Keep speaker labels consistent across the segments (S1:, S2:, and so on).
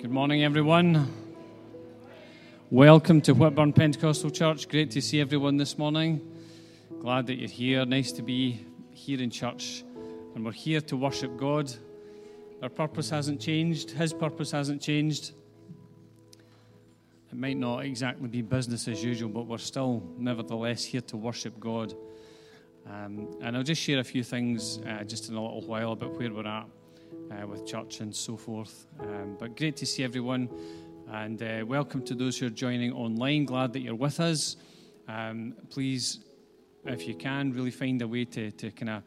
S1: Good morning, everyone. Welcome to Whitburn Pentecostal Church. Great to see everyone this morning. Glad that you're here. Nice to be here in church. And we're here to worship God. Our purpose hasn't changed, His purpose hasn't changed. It might not exactly be business as usual, but we're still, nevertheless, here to worship God. Um, and I'll just share a few things uh, just in a little while about where we're at uh, with church and so forth. Um, but great to see everyone, and uh, welcome to those who are joining online. Glad that you're with us. Um, please, if you can, really find a way to, to kind of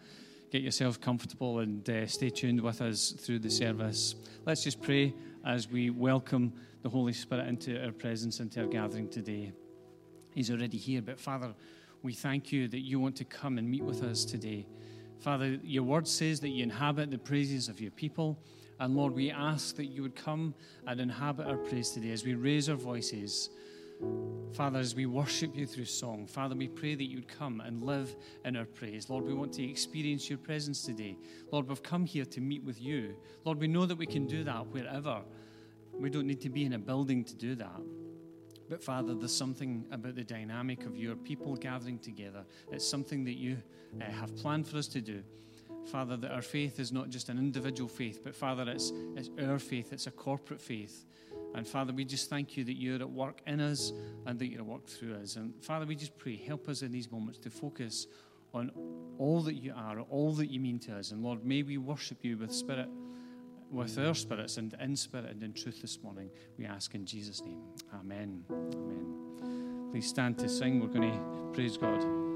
S1: get yourself comfortable and uh, stay tuned with us through the service. Let's just pray as we welcome the Holy Spirit into our presence, into our gathering today. He's already here, but Father, we thank you that you want to come and meet with us today. Father, your word says that you inhabit the praises of your people. And Lord, we ask that you would come and inhabit our praise today as we raise our voices. Father, as we worship you through song, Father, we pray that you'd come and live in our praise. Lord, we want to experience your presence today. Lord, we've come here to meet with you. Lord, we know that we can do that wherever. We don't need to be in a building to do that. But Father, there's something about the dynamic of your people gathering together. It's something that you uh, have planned for us to do. Father, that our faith is not just an individual faith, but Father, it's, it's our faith, it's a corporate faith. And Father, we just thank you that you're at work in us and that you're at work through us. And Father, we just pray, help us in these moments to focus on all that you are, all that you mean to us. And Lord, may we worship you with spirit with our spirits and in spirit and in truth this morning. We ask in Jesus' name. Amen. Amen. Please stand to sing. We're going to praise God.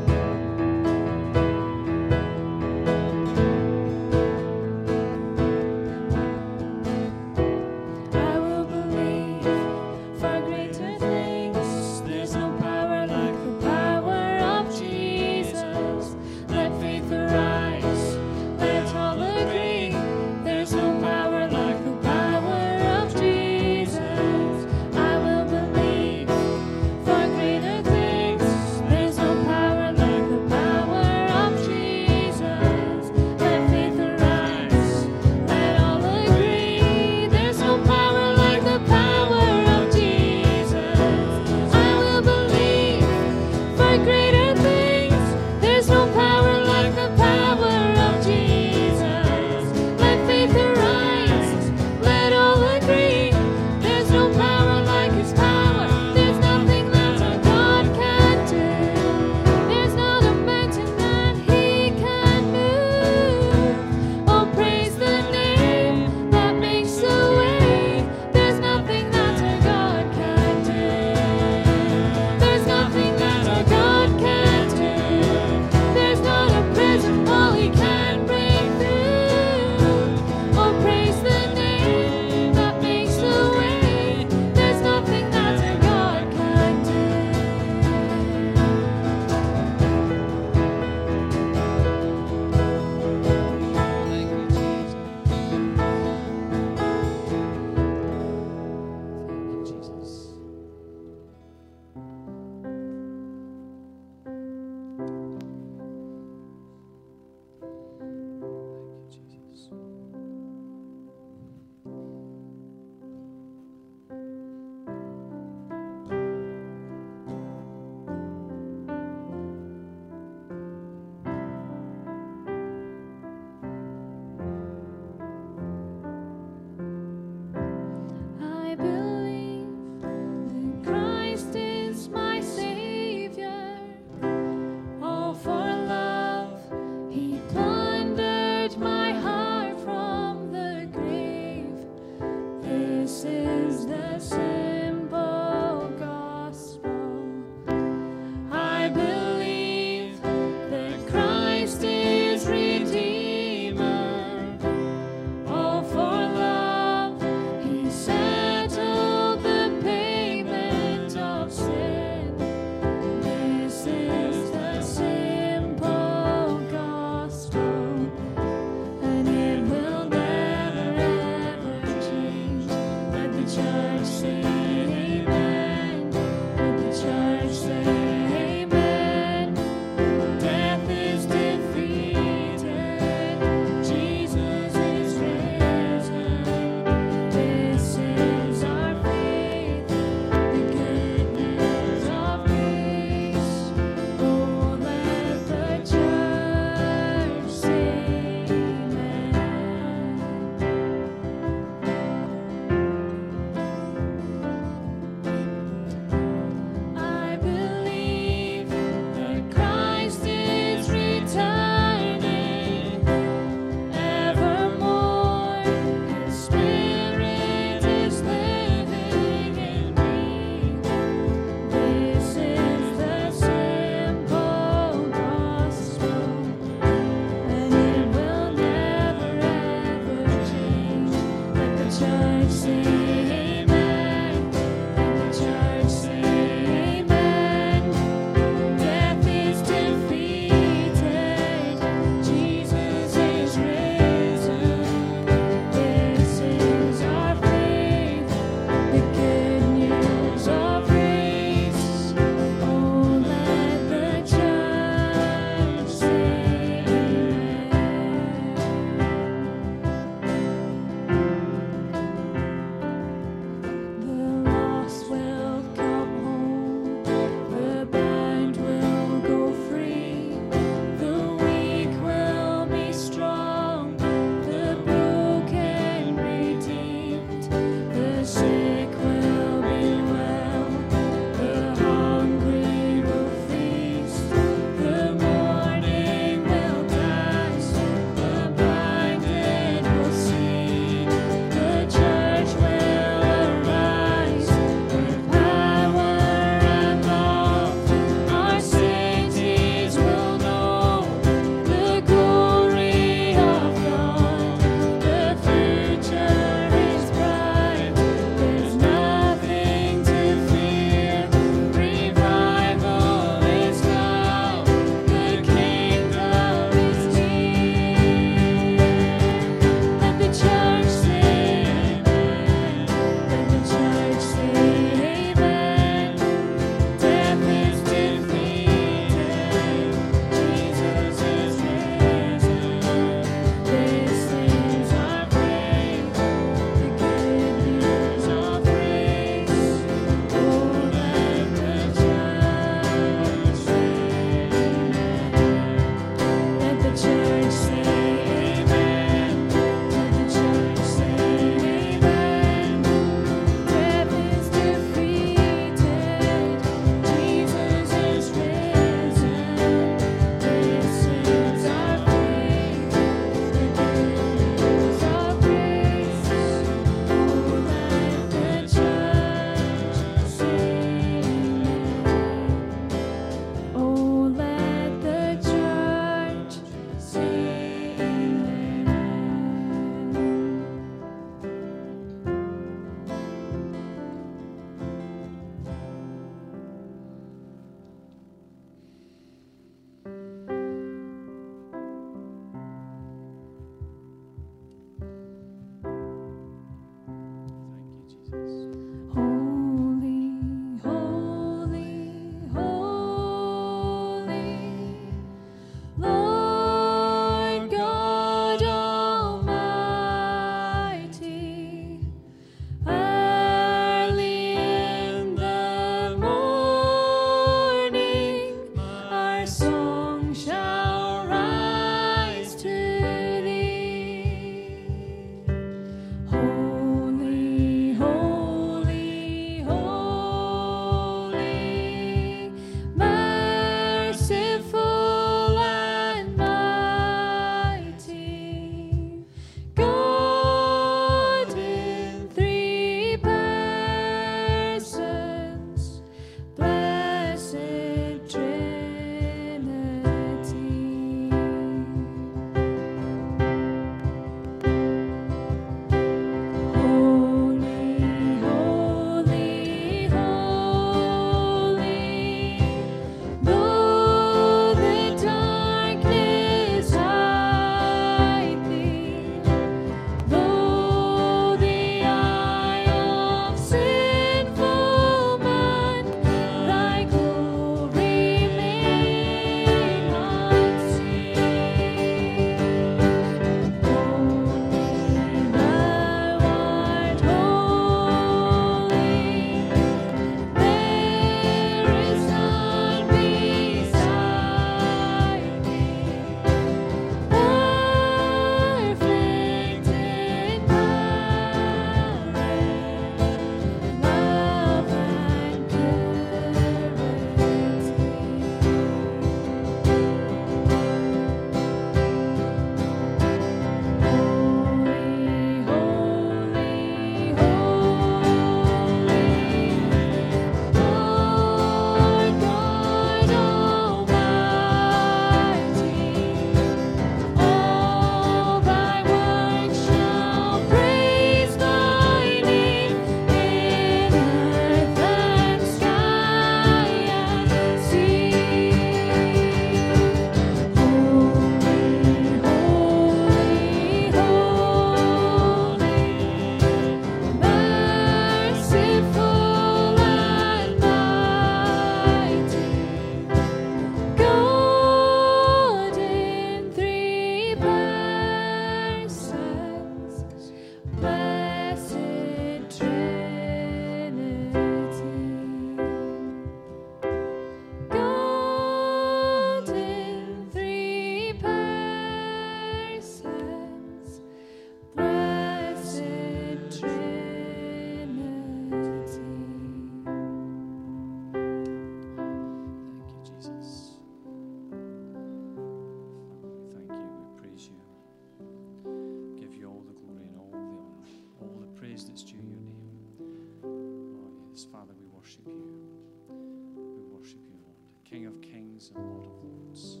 S1: Kings and Lord of lords.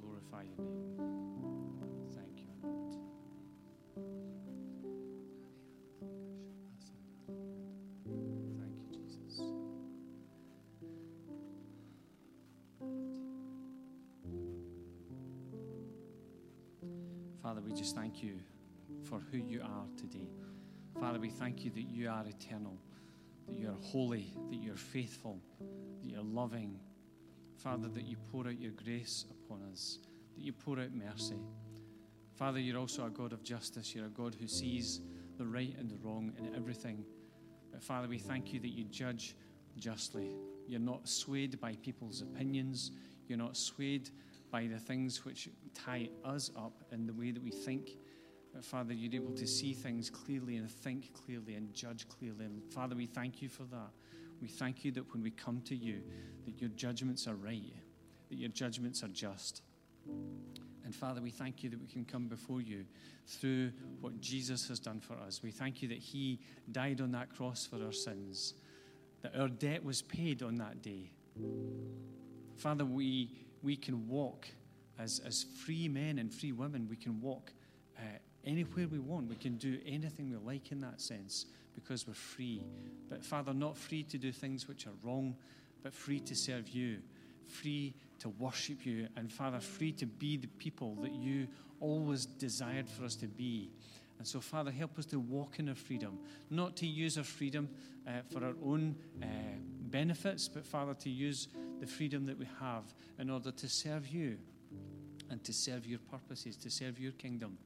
S1: Glorify your name. Thank you, Lord. Thank you, Jesus. Father, we just thank you for who you are today. Father, we thank you that you are eternal, that you are holy, that you're faithful, that you're loving. Father, that you pour out your grace upon us, that you pour out mercy. Father, you're also a God of justice. You're a God who sees the right and the wrong in everything. But Father, we thank you that you judge justly. You're not swayed by people's opinions. You're not swayed by the things which tie us up in the way that we think. But Father, you're able to see things clearly and think clearly and judge clearly. And Father, we thank you for that. We thank you that when we come to you, that your judgments are right, that your judgments are just. And Father, we thank you that we can come before you through what Jesus has done for us. We thank you that He died on that cross for our sins, that our debt was paid on that day. Father, we, we can walk as, as free men and free women. We can walk uh, anywhere we want. We can do anything we like in that sense because we're free. But Father, not free to do things which are wrong, but free to serve you, free to worship you, and Father, free to be the people that you always desired for us to be. And so, Father, help us to walk in our freedom, not to use our freedom uh, for our own uh, benefits, but, Father, to use the freedom that we have in order to serve you and to serve your purposes, to serve your kingdom.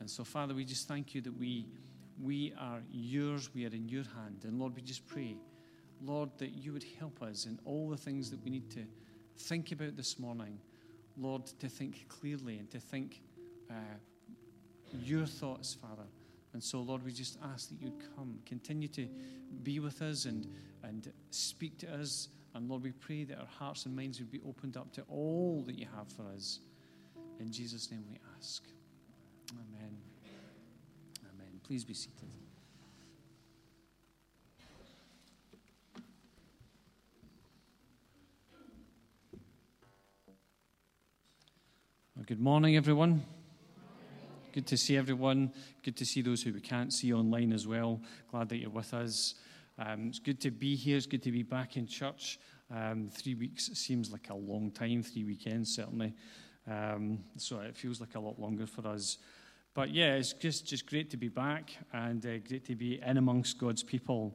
S1: And so, Father, we just thank you that we, we are yours, we are in your hand. And Lord, we just pray, Lord, that you would help us in all the things that we need to think about this morning. Lord, to think clearly and to think uh, your thoughts, Father. And so, Lord, we just ask that you'd come, continue to be with us and, and speak to us. And Lord, we pray that our hearts and minds would be opened up to all that you have for us. In Jesus' name we ask. Please be seated. Good morning, everyone. Good to see everyone. Good to see those who we can't see online as well. Glad that you're with us. Um, it's good to be here. It's good to be back in church. Um, three weeks seems like a long time, three weekends certainly. Um, so it feels like a lot longer for us. But yeah, it's just, just great to be back and uh, great to be in amongst God's people.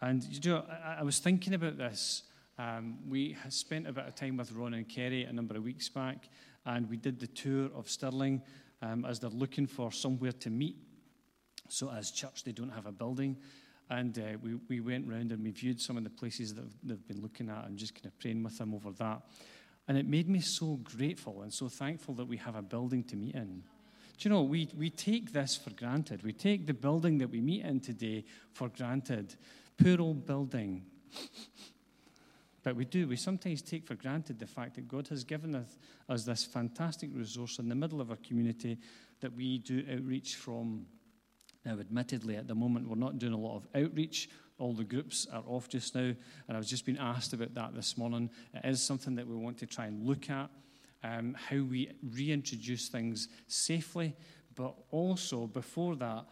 S1: And you know, I, I was thinking about this. Um, we spent a bit of time with Ron and Kerry a number of weeks back, and we did the tour of Stirling um, as they're looking for somewhere to meet. So, as church, they don't have a building. And uh, we, we went round and we viewed some of the places that they've been looking at and just kind of praying with them over that. And it made me so grateful and so thankful that we have a building to meet in. Do you know, we, we take this for granted. We take the building that we meet in today for granted. Poor old building. But we do. We sometimes take for granted the fact that God has given us, us this fantastic resource in the middle of our community that we do outreach from. Now, admittedly, at the moment, we're not doing a lot of outreach. All the groups are off just now, and I was just being asked about that this morning. It is something that we want to try and look at um, how we reintroduce things safely, but also before that,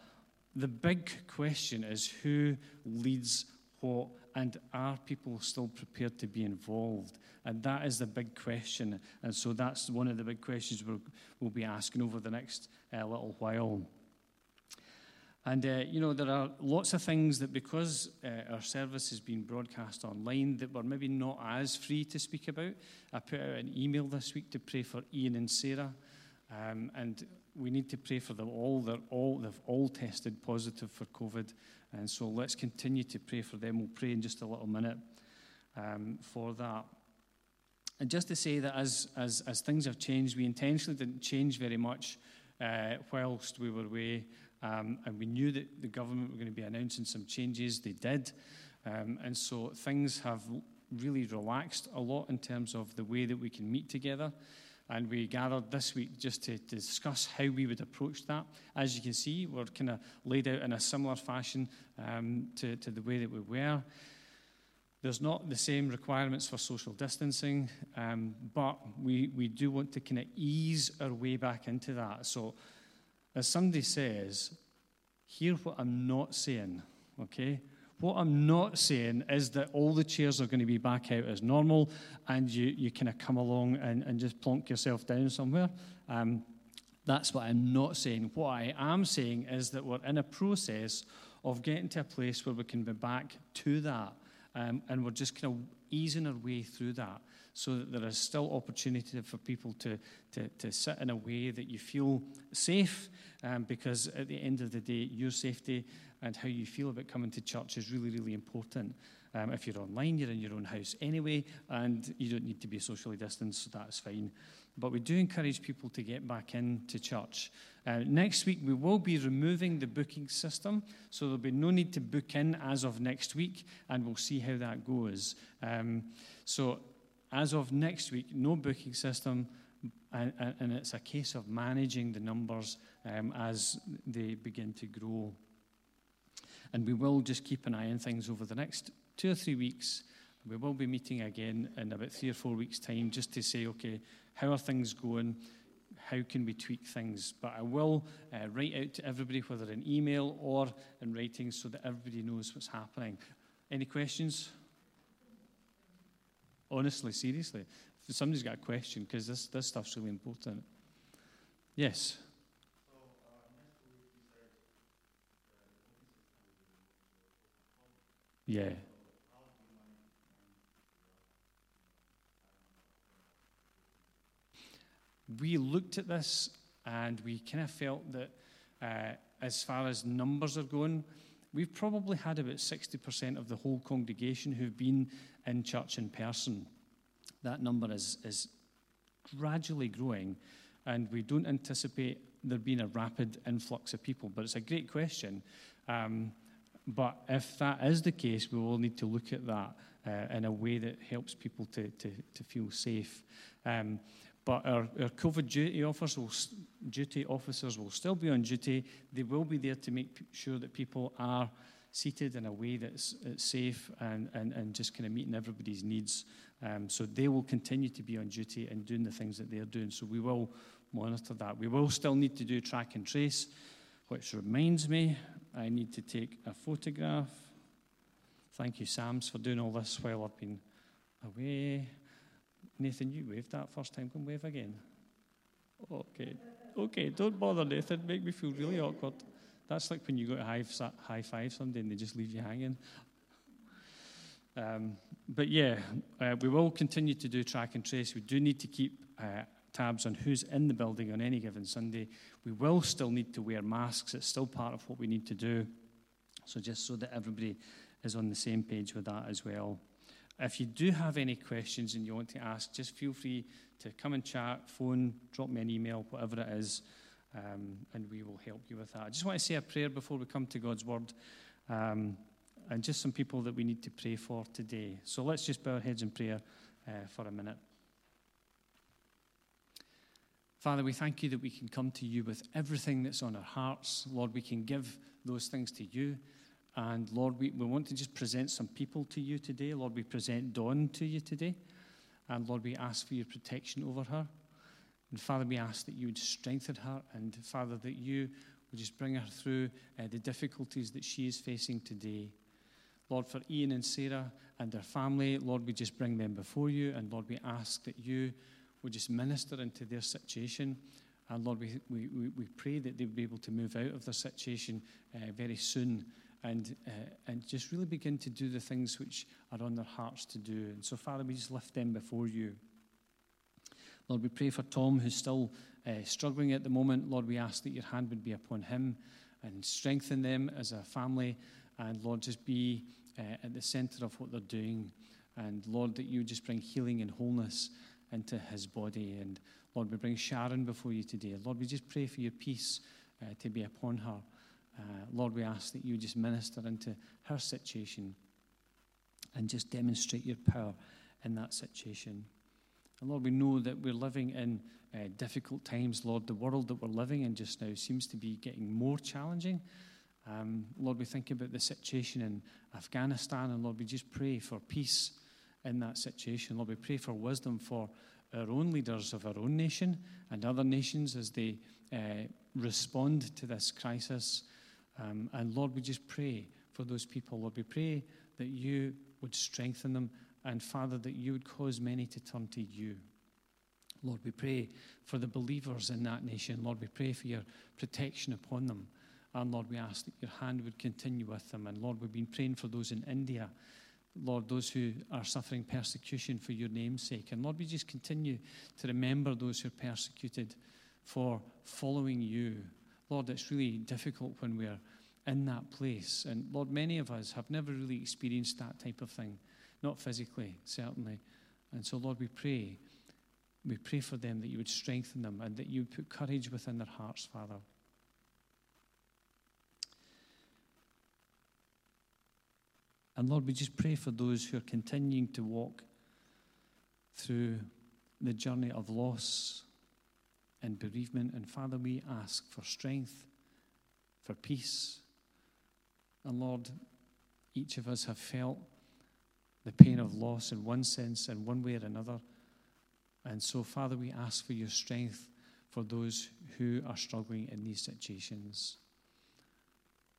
S1: the big question is who leads what, and are people still prepared to be involved? And that is the big question. And so that's one of the big questions we'll, we'll be asking over the next uh, little while. And, uh, you know, there are lots of things that because uh, our service has been broadcast online that we're maybe not as free to speak about. I put out an email this week to pray for Ian and Sarah. Um, and we need to pray for them all. They're all. They've all tested positive for COVID. And so let's continue to pray for them. We'll pray in just a little minute um, for that. And just to say that as, as, as things have changed, we intentionally didn't change very much uh, whilst we were away. Um, and we knew that the government were going to be announcing some changes. They did. Um, and so things have really relaxed a lot in terms of the way that we can meet together. And we gathered this week just to, discuss how we would approach that. As you can see, we're kind of laid out in a similar fashion um, to, to the way that we were. There's not the same requirements for social distancing, um, but we, we do want to kind of ease our way back into that. So, as somebody says, hear what I'm not saying, okay? What I'm not saying is that all the chairs are going to be back out as normal and you, you kind of come along and, and just plonk yourself down somewhere. Um, that's what I'm not saying. What I am saying is that we're in a process of getting to a place where we can be back to that. Um, and we're just kind of easing our way through that so that there is still opportunity for people to, to, to sit in a way that you feel safe um, because at the end of the day, your safety and how you feel about coming to church is really, really important. Um, if you're online, you're in your own house anyway, and you don't need to be socially distanced, so that's fine. But we do encourage people to get back into church. Uh, next week, we will be removing the booking system, so there'll be no need to book in as of next week, and we'll see how that goes. Um, so, as of next week, no booking system, and, and it's a case of managing the numbers um, as they begin to grow. And we will just keep an eye on things over the next two or three weeks. We will be meeting again in about three or four weeks' time just to say, okay, how are things going? How can we tweak things? But I will uh, write out to everybody, whether in email or in writing, so that everybody knows what's happening. Any questions? Honestly, seriously, if somebody's got a question, because this, this stuff's really important. Yes. Yeah. We looked at this and we kind of felt that uh, as far as numbers are going, we've probably had about 60% of the whole congregation who've been in church in person. That number is, is gradually growing, and we don't anticipate there being a rapid influx of people. But it's a great question. Um, but if that is the case, we will need to look at that uh, in a way that helps people to, to, to feel safe. Um, but our, our COVID duty officers, will, duty officers will still be on duty. They will be there to make sure that people are seated in a way that's, that's safe and, and, and just kind of meeting everybody's needs. Um, so they will continue to be on duty and doing the things that they're doing. So we will monitor that. We will still need to do track and trace, which reminds me, I need to take a photograph. Thank you, Sams, for doing all this while I've been away. Nathan, you waved that first time. Come wave again. Okay. Okay, don't bother, Nathan. Make me feel really awkward. That's like when you go to high, high five somebody and they just leave you hanging. Um, but yeah, uh, we will continue to do track and trace. We do need to keep uh, tabs on who's in the building on any given Sunday. We will still need to wear masks. It's still part of what we need to do. So just so that everybody is on the same page with that as well. If you do have any questions and you want to ask, just feel free to come and chat, phone, drop me an email, whatever it is, um, and we will help you with that. I just want to say a prayer before we come to God's Word, um, and just some people that we need to pray for today. So let's just bow our heads in prayer uh, for a minute. Father, we thank you that we can come to you with everything that's on our hearts. Lord, we can give those things to you. And Lord, we, we want to just present some people to you today. Lord, we present Dawn to you today. And Lord, we ask for your protection over her. And Father, we ask that you would strengthen her. And Father, that you would just bring her through uh, the difficulties that she is facing today. Lord, for Ian and Sarah and their family, Lord, we just bring them before you. And Lord, we ask that you would just minister into their situation. And Lord, we, we, we pray that they would be able to move out of their situation uh, very soon and, uh, and just really begin to do the things which are on their hearts to do. And so, Father, we just lift them before you. Lord, we pray for Tom, who's still uh, struggling at the moment. Lord, we ask that your hand would be upon him and strengthen them as a family. And Lord, just be uh, at the center of what they're doing. And Lord, that you just bring healing and wholeness into his body. And Lord, we bring Sharon before you today. Lord, we just pray for your peace uh, to be upon her. Uh, Lord, we ask that you just minister into her situation and just demonstrate your power in that situation. And Lord, we know that we're living in uh, difficult times. Lord, the world that we're living in just now seems to be getting more challenging. Um, Lord, we think about the situation in Afghanistan, and Lord, we just pray for peace in that situation. Lord, we pray for wisdom for our own leaders of our own nation and other nations as they uh, respond to this crisis. Um, and Lord, we just pray for those people. Lord, we pray that you would strengthen them, and Father, that you would cause many to turn to you. Lord, we pray for the believers in that nation. Lord, we pray for your protection upon them. And Lord, we ask that your hand would continue with them. And Lord, we've been praying for those in India. Lord, those who are suffering persecution for your name's sake. And Lord, we just continue to remember those who are persecuted for following you. Lord, it's really difficult when we're in that place. And Lord, many of us have never really experienced that type of thing, not physically, certainly. And so, Lord, we pray. We pray for them that you would strengthen them and that you put courage within their hearts, Father. And Lord, we just pray for those who are continuing to walk through the journey of loss and bereavement. And Father, we ask for strength, for peace. And Lord, each of us have felt the pain of loss in one sense and one way or another. And so, Father, we ask for your strength for those who are struggling in these situations.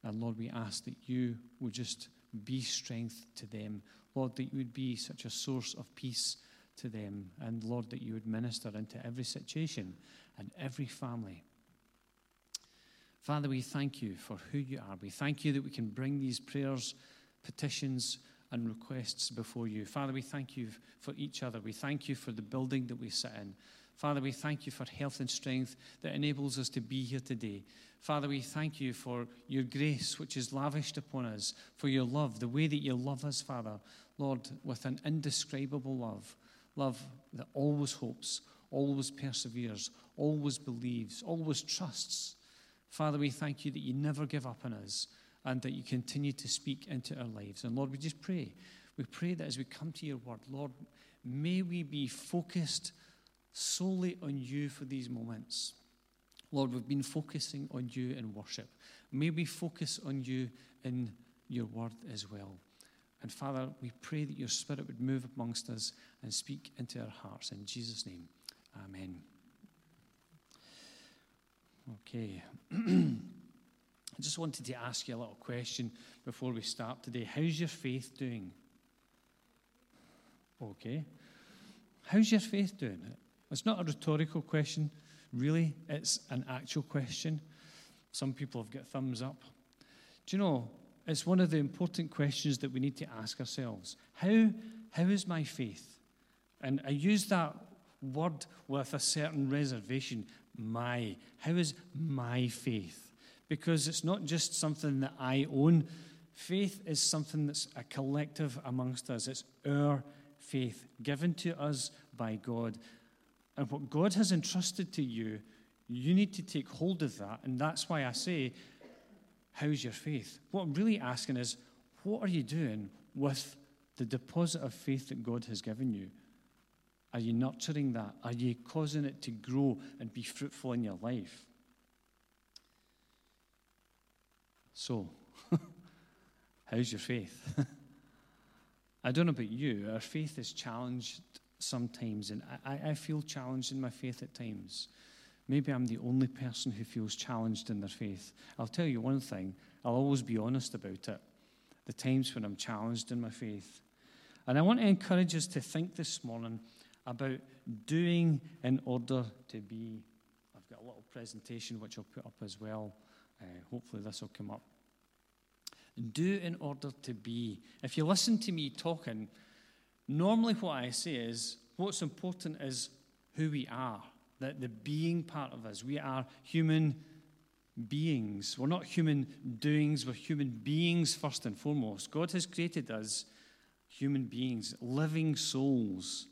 S1: And Lord, we ask that you would just be strength to them. Lord, that you would be such a source of peace to them. And Lord, that you would minister into every situation and every family. Father, we thank you for who you are. We thank you that we can bring these prayers, petitions, and requests before you. Father, we thank you for each other. We thank you for the building that we sit in. Father, we thank you for health and strength that enables us to be here today. Father, we thank you for your grace, which is lavished upon us, for your love, the way that you love us, Father, Lord, with an indescribable love. Love that always hopes, always perseveres, always believes, always trusts. Father, we thank you that you never give up on us and that you continue to speak into our lives. And Lord, we just pray. We pray that as we come to your word, Lord, may we be focused solely on you for these moments. Lord, we've been focusing on you in worship. May we focus on you in your word as well. And Father, we pray that your spirit would move amongst us and speak into our hearts. In Jesus' name, amen. Okay. I just wanted to ask you a little question before we start today. How's your faith doing? Okay. How's your faith doing? It's not a rhetorical question, really, it's an actual question. Some people have got thumbs up. Do you know, it's one of the important questions that we need to ask ourselves. How, how is my faith? And I use that word with a certain reservation my. How is my faith? Because it's not just something that I own. Faith is something that's a collective amongst us. It's our faith given to us by God. And what God has entrusted to you, you need to take hold of that. And that's why I say, How's your faith? What I'm really asking is, what are you doing with the deposit of faith that God has given you? Are you nurturing that? Are you causing it to grow and be fruitful in your life? So, how's your faith? I don't know about you, our faith is challenged sometimes, and I, I feel challenged in my faith at times. Maybe I'm the only person who feels challenged in their faith. I'll tell you one thing, I'll always be honest about it. The times when I'm challenged in my faith. And I want to encourage us to think this morning about doing in order to be. I've got a little presentation which I'll put up as well. Uh, hopefully, this will come up. Do in order to be. If you listen to me talking, normally what I say is what's important is who we are, that the being part of us. We are human beings. We're not human doings, we're human beings first and foremost. God has created us human beings, living souls.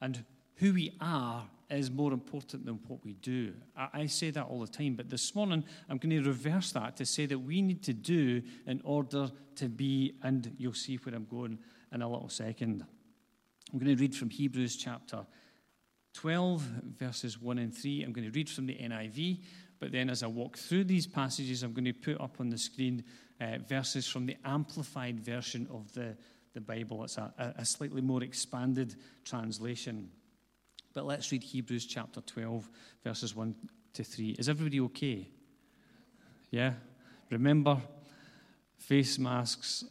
S1: And who we are is more important than what we do. I, I, say that all the time, but this morning I'm going to reverse that to say that we need to do in order to be, and you'll see where I'm going in a little second. I'm going to read from Hebrews chapter 12, verses 1 and 3. I'm going to read from the NIV, but then as I walk through these passages, I'm going to put up on the screen uh, verses from the amplified version of the, the Bible. It's a, a slightly more expanded translation. But let's read Hebrews chapter 12, verses 1 to 3. Is everybody okay? Yeah? Remember, face masks,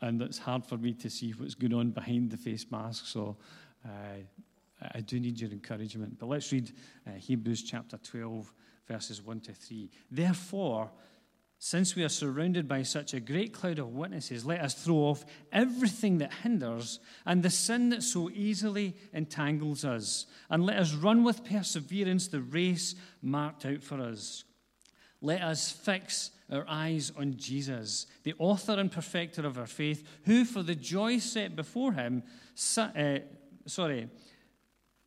S1: and it's hard for me to see what's going on behind the face mask, so uh, I do need your encouragement. But let's read uh, Hebrews chapter 12, verses 1 to 3. Therefore, since we are surrounded by such a great cloud of witnesses, let us throw off everything that hinders and the sin that so easily entangles us, and let us run with perseverance the race marked out for us. Let us fix our eyes on Jesus, the author and perfecter of our faith, who, for the joy set before him, uh, sorry,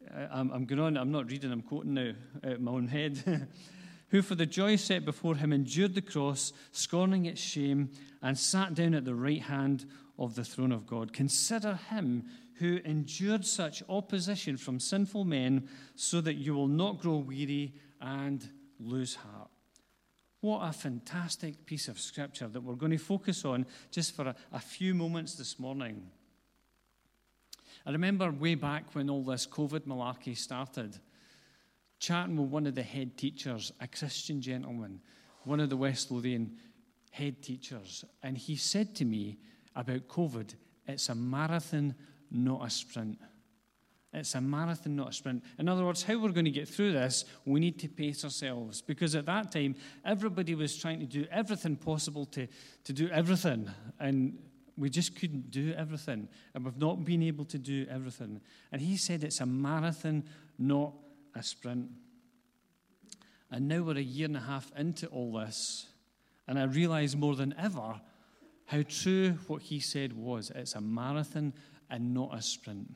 S1: uh, I'm, I'm, going on, I'm not reading, I'm quoting now out my own head. who for the joy set before him endured the cross, scorning its shame, and sat down at the right hand of the throne of God. Consider him who endured such opposition from sinful men, so that you will not grow weary and lose heart. What a fantastic piece of scripture that we're going to focus on just for a, a few moments this morning. I remember way back when all this COVID malarkey started, chatting with one of the head teachers, a Christian gentleman, one of the West Lothian head teachers, and he said to me about COVID, it's a marathon, not a sprint. It's a marathon, not a sprint. In other words, how we're going to get through this, we need to pace ourselves. Because at that time, everybody was trying to do everything possible to, to do everything. And we just couldn't do everything. And we've not been able to do everything. And he said it's a marathon, not a sprint. And now we're a year and a half into all this. And I realize more than ever how true what he said was. It's a marathon and not a sprint.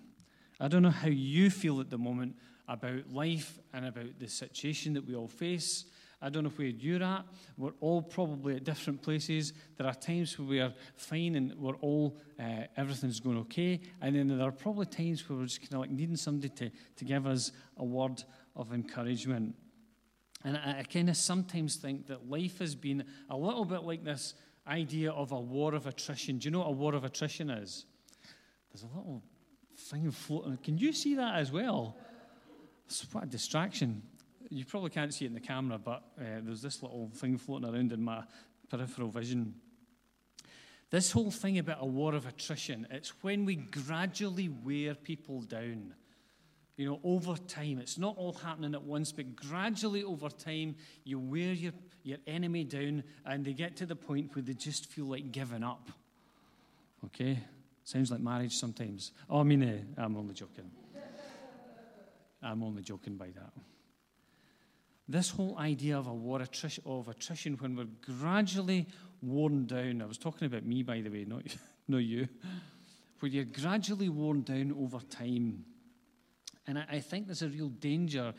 S1: I don't know how you feel at the moment about life and about the situation that we all face. I don't know where you're at. We're all probably at different places. There are times where we are fine and we're all, uh, everything's going okay. And then there are probably times where we're just kind of like needing somebody to, to give us a word of encouragement. And I, I kind of sometimes think that life has been a little bit like this idea of a war of attrition. Do you know what a war of attrition is? There's a little thing floating. Can you see that as well? What a distraction. You probably can't see it in the camera, but uh, there's this little thing floating around in my peripheral vision. This whole thing about a war of attrition, it's when we gradually wear people down. You know, over time. It's not all happening at once, but gradually over time, you wear your, your enemy down and they get to the point where they just feel like giving up. Okay? Sounds like marriage sometimes. Oh, I mean, uh, I'm only joking. I'm only joking by that. This whole idea of a war of attrition when we're gradually worn down. I was talking about me, by the way, not, not you. Where you're gradually worn down over time. And I, I think there's a real danger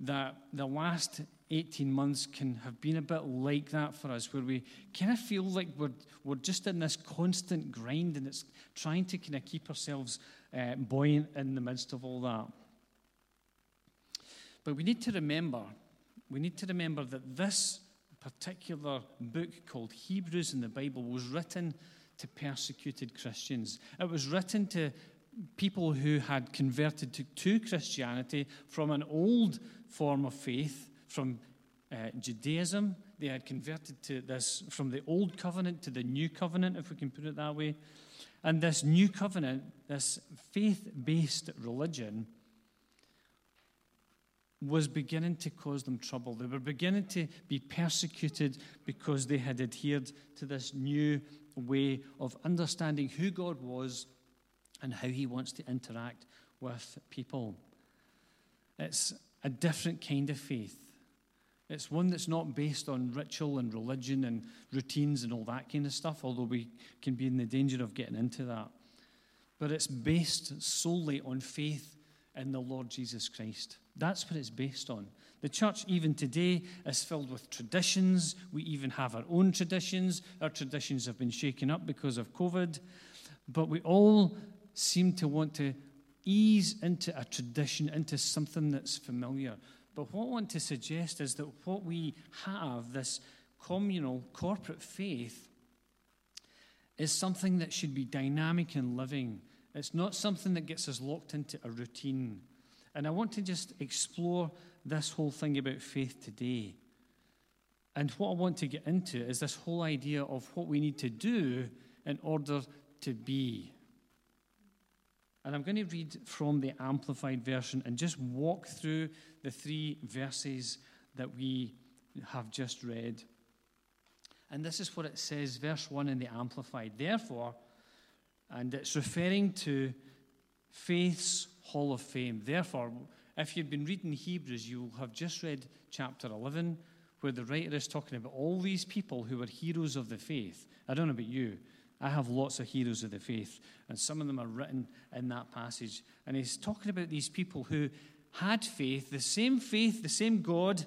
S1: that the last 18 months can have been a bit like that for us, where we kind of feel like we're, we're just in this constant grind and it's trying to kind of keep ourselves uh, buoyant in the midst of all that. But we need to remember we need to remember that this particular book called Hebrews in the Bible was written to persecuted Christians. It was written to people who had converted to, to Christianity from an old form of faith, from uh, Judaism. They had converted to this from the old covenant to the new covenant, if we can put it that way. And this new covenant, this faith based religion, was beginning to cause them trouble. They were beginning to be persecuted because they had adhered to this new way of understanding who God was and how He wants to interact with people. It's a different kind of faith. It's one that's not based on ritual and religion and routines and all that kind of stuff, although we can be in the danger of getting into that. But it's based solely on faith in the Lord Jesus Christ. That's what it's based on. The church, even today, is filled with traditions. We even have our own traditions. Our traditions have been shaken up because of COVID. But we all seem to want to ease into a tradition, into something that's familiar. But what I want to suggest is that what we have, this communal corporate faith, is something that should be dynamic and living. It's not something that gets us locked into a routine. And I want to just explore this whole thing about faith today. And what I want to get into is this whole idea of what we need to do in order to be. And I'm going to read from the Amplified Version and just walk through the three verses that we have just read. And this is what it says, verse 1 in the Amplified. Therefore, and it's referring to faith's hall of fame. Therefore, if you've been reading Hebrews, you will have just read chapter 11, where the writer is talking about all these people who were heroes of the faith. I don't know about you. I have lots of heroes of the faith, and some of them are written in that passage. And he's talking about these people who had faith, the same faith, the same God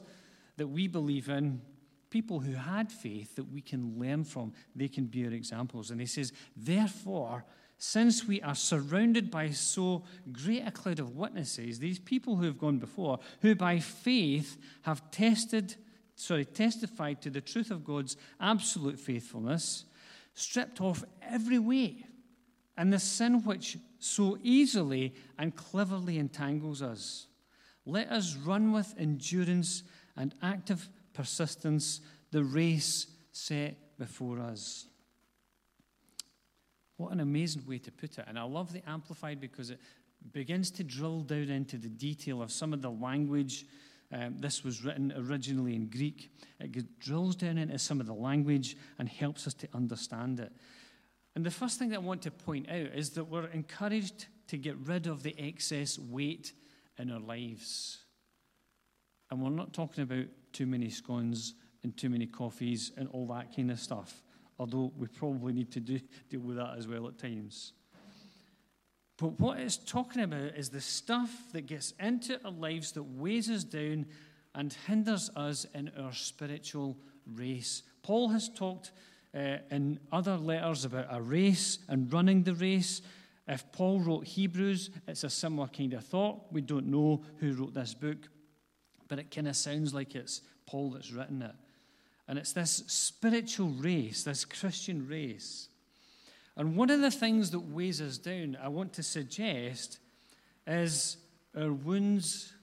S1: that we believe in, people who had faith that we can learn from. They can be our examples. And he says, Therefore, since we are surrounded by so great a cloud of witnesses, these people who have gone before, who by faith have tested, sorry, testified to the truth of God's absolute faithfulness, stripped off every weight and the sin which so easily and cleverly entangles us. Let us run with endurance and active persistence the race set before us. What an amazing way to put it. And I love the Amplified because it begins to drill down into the detail of some of the language. Um, this was written originally in Greek. It drills down into some of the language and helps us to understand it. And the first thing that I want to point out is that we're encouraged to get rid of the excess weight in our lives. And we're not talking about too many scones and too many coffees and all that kind of stuff, although we probably need to do, deal with that as well at times. But what it's talking about is the stuff that gets into our lives that weighs us down and hinders us in our spiritual race. Paul has talked uh, in other letters about a race and running the race. If Paul wrote Hebrews, it's a similar kind of thought. We don't know who wrote this book, but it kind of sounds like it's Paul that's written it. And it's this spiritual race, this Christian race. And one of the things that weighs us down, I want to suggest, is our wounds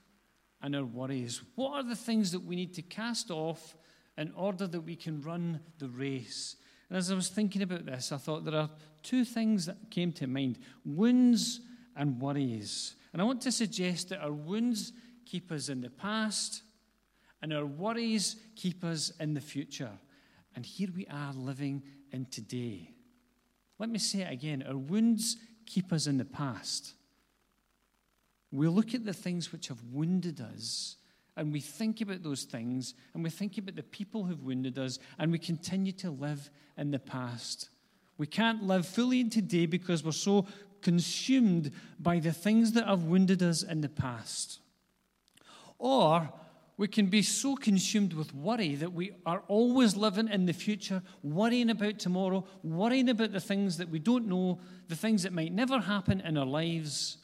S1: and our worries. What are the things that we need to cast off in order that we can run the race? And as I was thinking about this, I thought there are two things that came to mind wounds and worries. And I want to suggest that our wounds keep us in the past, and our worries keep us in the future. And here we are living in today. Let me say it again our wounds keep us in the past. We look at the things which have wounded us, and we think about those things, and we think about the people who've wounded us, and we continue to live in the past. We can't live fully in today because we're so consumed by the things that have wounded us in the past. Or we can be so consumed with worry that we are always living in the future, worrying about tomorrow, worrying about the things that we don't know, the things that might never happen in our lives.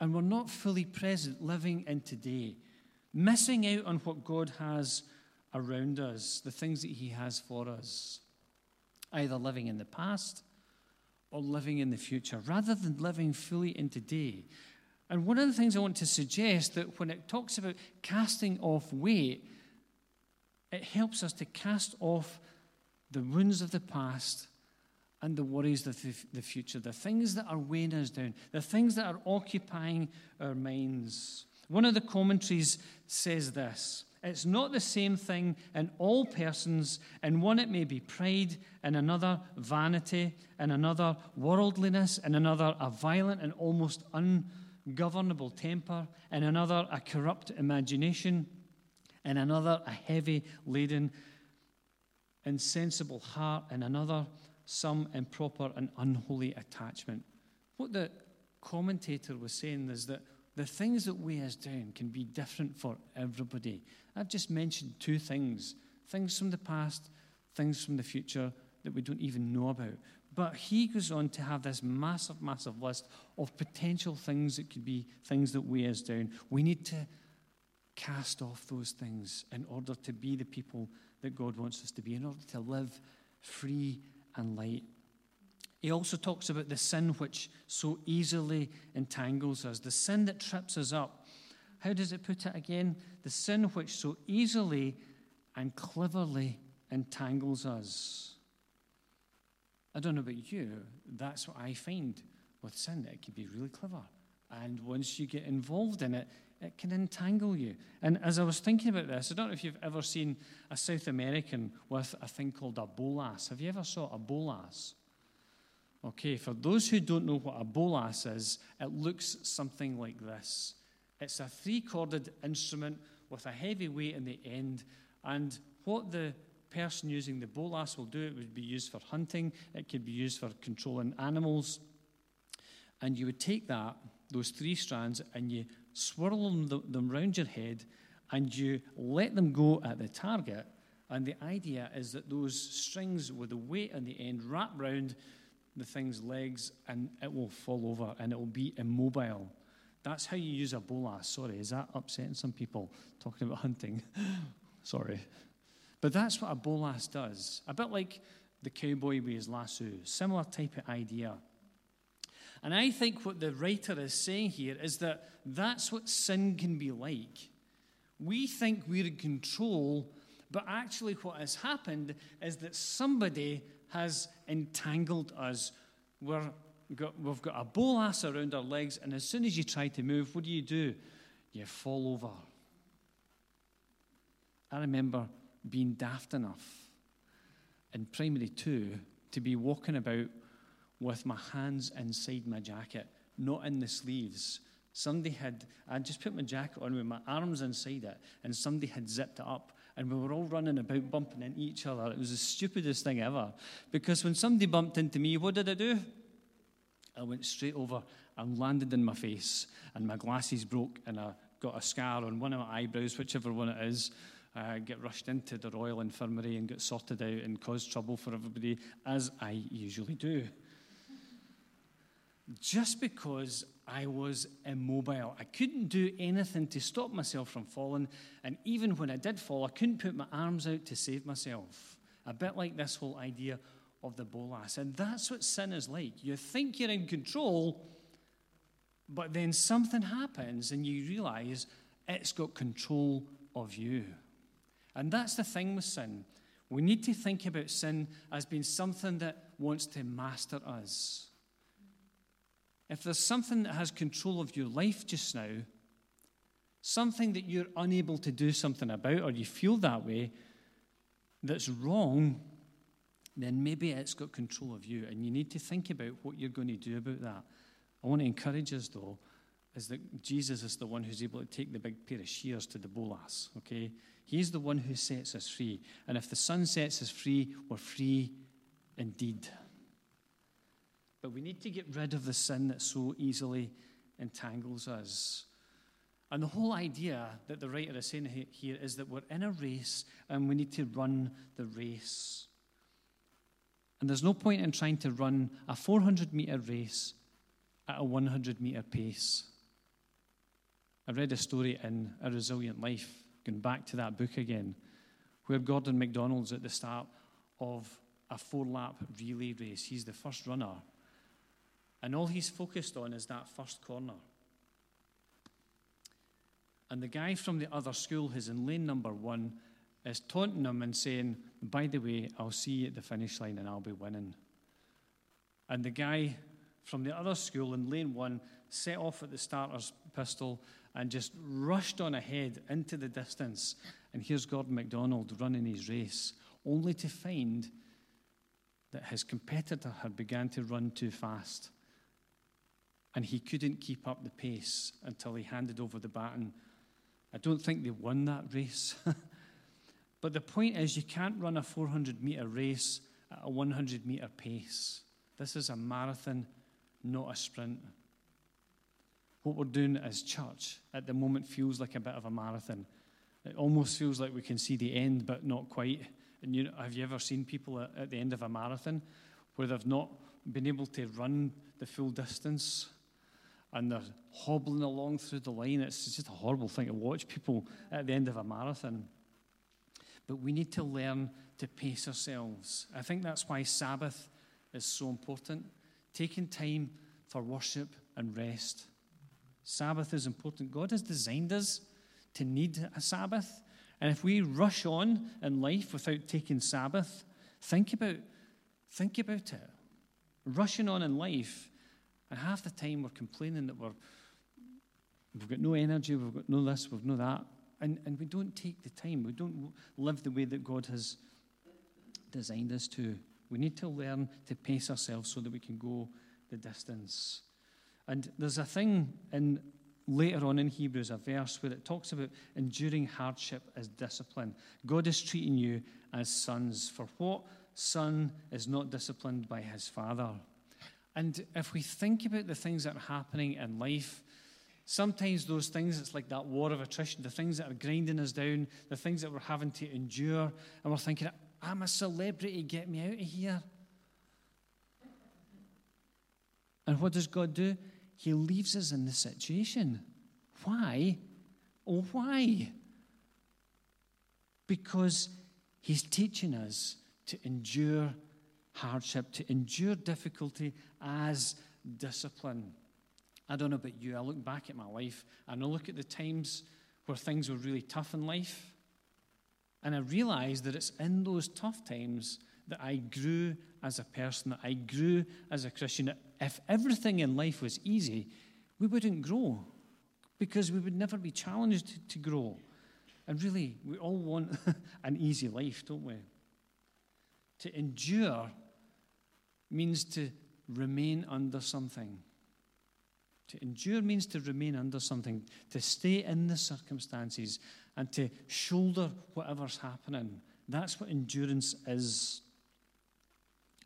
S1: And we're not fully present living in today, missing out on what God has around us, the things that He has for us. Either living in the past or living in the future, rather than living fully in today. And one of the things I want to suggest that when it talks about casting off weight, it helps us to cast off the wounds of the past and the worries of the future, the things that are weighing us down, the things that are occupying our minds. One of the commentaries says this It's not the same thing in all persons. In one, it may be pride, in another, vanity, in another, worldliness, in another, a violent and almost un governable temper, in another, a corrupt imagination, in another, a heavy laden, insensible heart, in another, some improper and unholy attachment. What the commentator was saying is that the things that weigh us down can be different for everybody. I've just mentioned two things things from the past, things from the future that we don't even know about. But he goes on to have this massive, massive list of potential things that could be things that weigh us down. We need to cast off those things in order to be the people that God wants us to be, in order to live free and light. He also talks about the sin which so easily entangles us, the sin that trips us up. How does it put it again? The sin which so easily and cleverly entangles us. I don't know about you, that's what I find with sin. It can be really clever. And once you get involved in it, it can entangle you. And as I was thinking about this, I don't know if you've ever seen a South American with a thing called a bolas. Have you ever saw a bolas? Okay, for those who don't know what a bolas is, it looks something like this. It's a three corded instrument with a heavy weight in the end. And what the person using the bolas will do, it would be used for hunting, it could be used for controlling animals. And you would take that, those three strands, and you swirl them, them round your head, and you let them go at the target. And the idea is that those strings with the weight on the end wrap round the thing's legs and it will fall over and it will be immobile. That's how you use a bolas. Sorry, is that upsetting some people talking about hunting? Sorry. But that's what a bolas does. A bit like the cowboy with his lasso, similar type of idea. And I think what the writer is saying here is that that's what sin can be like. We think we're in control, but actually, what has happened is that somebody has entangled us. Got, we've got a bolas around our legs, and as soon as you try to move, what do you do? You fall over. I remember being daft enough in primary two to be walking about with my hands inside my jacket, not in the sleeves. Somebody had, I just put my jacket on with my arms inside it, and somebody had zipped it up, and we were all running about bumping into each other. It was the stupidest thing ever. Because when somebody bumped into me, what did I do? I went straight over and landed in my face, and my glasses broke, and I got a scar on one of my eyebrows, whichever one it is. I get rushed into the Royal Infirmary and get sorted out and cause trouble for everybody, as I usually do. Just because I was immobile. I couldn't do anything to stop myself from falling, and even when I did fall, I couldn't put my arms out to save myself. A bit like this whole idea of the bolas. And that's what sin is like. You think you're in control, but then something happens and you realize it's got control of you. And that's the thing with sin. We need to think about sin as being something that wants to master us. If there's something that has control of your life just now, something that you're unable to do something about, or you feel that way, that's wrong, then maybe it's got control of you, and you need to think about what you're going to do about that. I want to encourage us, though, is that Jesus is the one who's able to take the big pair of shears to the bolas, okay? He's the one who sets us free. And if the Son sets us free, we're free indeed. But we need to get rid of the sin that so easily entangles us. And the whole idea that the writer is saying here is that we're in a race and we need to run the race. And there's no point in trying to run a 400 meter race at a 100 meter pace. I read a story in A Resilient Life, going back to that book again, where Gordon MacDonald's at the start of a four lap relay race. He's the first runner. And all he's focused on is that first corner. And the guy from the other school who's in lane number one is taunting him and saying, By the way, I'll see you at the finish line and I'll be winning. And the guy from the other school in lane one set off at the starter's pistol and just rushed on ahead into the distance. And here's Gordon MacDonald running his race, only to find that his competitor had begun to run too fast. And he couldn't keep up the pace until he handed over the baton. I don't think they won that race. but the point is, you can't run a 400 meter race at a 100 meter pace. This is a marathon, not a sprint. What we're doing as church at the moment feels like a bit of a marathon. It almost feels like we can see the end, but not quite. And you know, have you ever seen people at, at the end of a marathon where they've not been able to run the full distance and they're hobbling along through the line. It's just a horrible thing to watch people at the end of a marathon. But we need to learn to pace ourselves. I think that's why Sabbath is so important. Taking time for worship and rest. Sabbath is important. God has designed us to need a Sabbath. And if we rush on in life without taking Sabbath, think about, think about it. Rushing on in life, and half the time we're complaining that we're, we've got no energy, we've got no this, we've no that. And, and we don't take the time. We don't live the way that God has designed us to. We need to learn to pace ourselves so that we can go the distance. And there's a thing in later on in Hebrews, a verse where it talks about enduring hardship as discipline. God is treating you as sons. For what son is not disciplined by his father? And if we think about the things that are happening in life, sometimes those things, it's like that war of attrition, the things that are grinding us down, the things that we're having to endure, and we're thinking, I'm a celebrity, get me out of here. And what does God do? He leaves us in this situation. Why? Oh, why? Because He's teaching us to endure hardship, to endure difficulty as discipline. I don't know about you, I look back at my life and I look at the times where things were really tough in life, and I realize that it's in those tough times that I grew as a person, that I grew as a Christian. If everything in life was easy, we wouldn't grow because we would never be challenged to, grow. And really, we all want an easy life, don't we? To endure means to remain under something. To endure means to remain under something, to stay in the circumstances and to shoulder whatever's happening. That's what endurance is.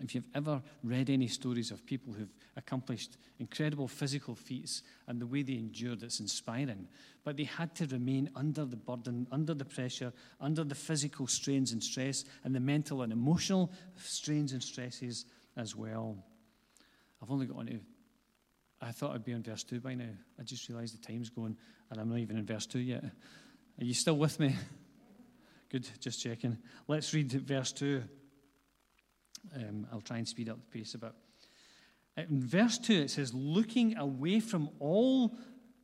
S1: If you've ever read any stories of people who've accomplished incredible physical feats and the way they endured, it's inspiring. But they had to remain under the burden, under the pressure, under the physical strains and stress, and the mental and emotional strains and stresses as well. I've only got on to, I thought I'd be on verse 2 by now. I just realised the time's going, and I'm not even in verse 2 yet. Are you still with me? Good, just checking. Let's read verse 2. Um, I'll try and speed up the pace a bit. In verse 2, it says, looking away from all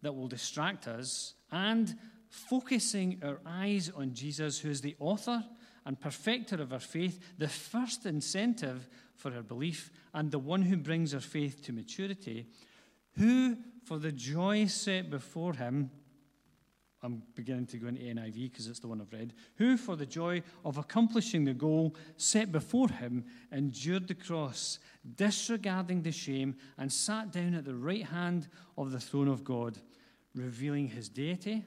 S1: that will distract us and focusing our eyes on Jesus, who is the author and perfecter of our faith, the first incentive for our belief, and the one who brings our faith to maturity, who, for the joy set before him, I'm beginning to go into NIV because it's the one I've read. Who, for the joy of accomplishing the goal set before him, endured the cross, disregarding the shame, and sat down at the right hand of the throne of God, revealing his deity,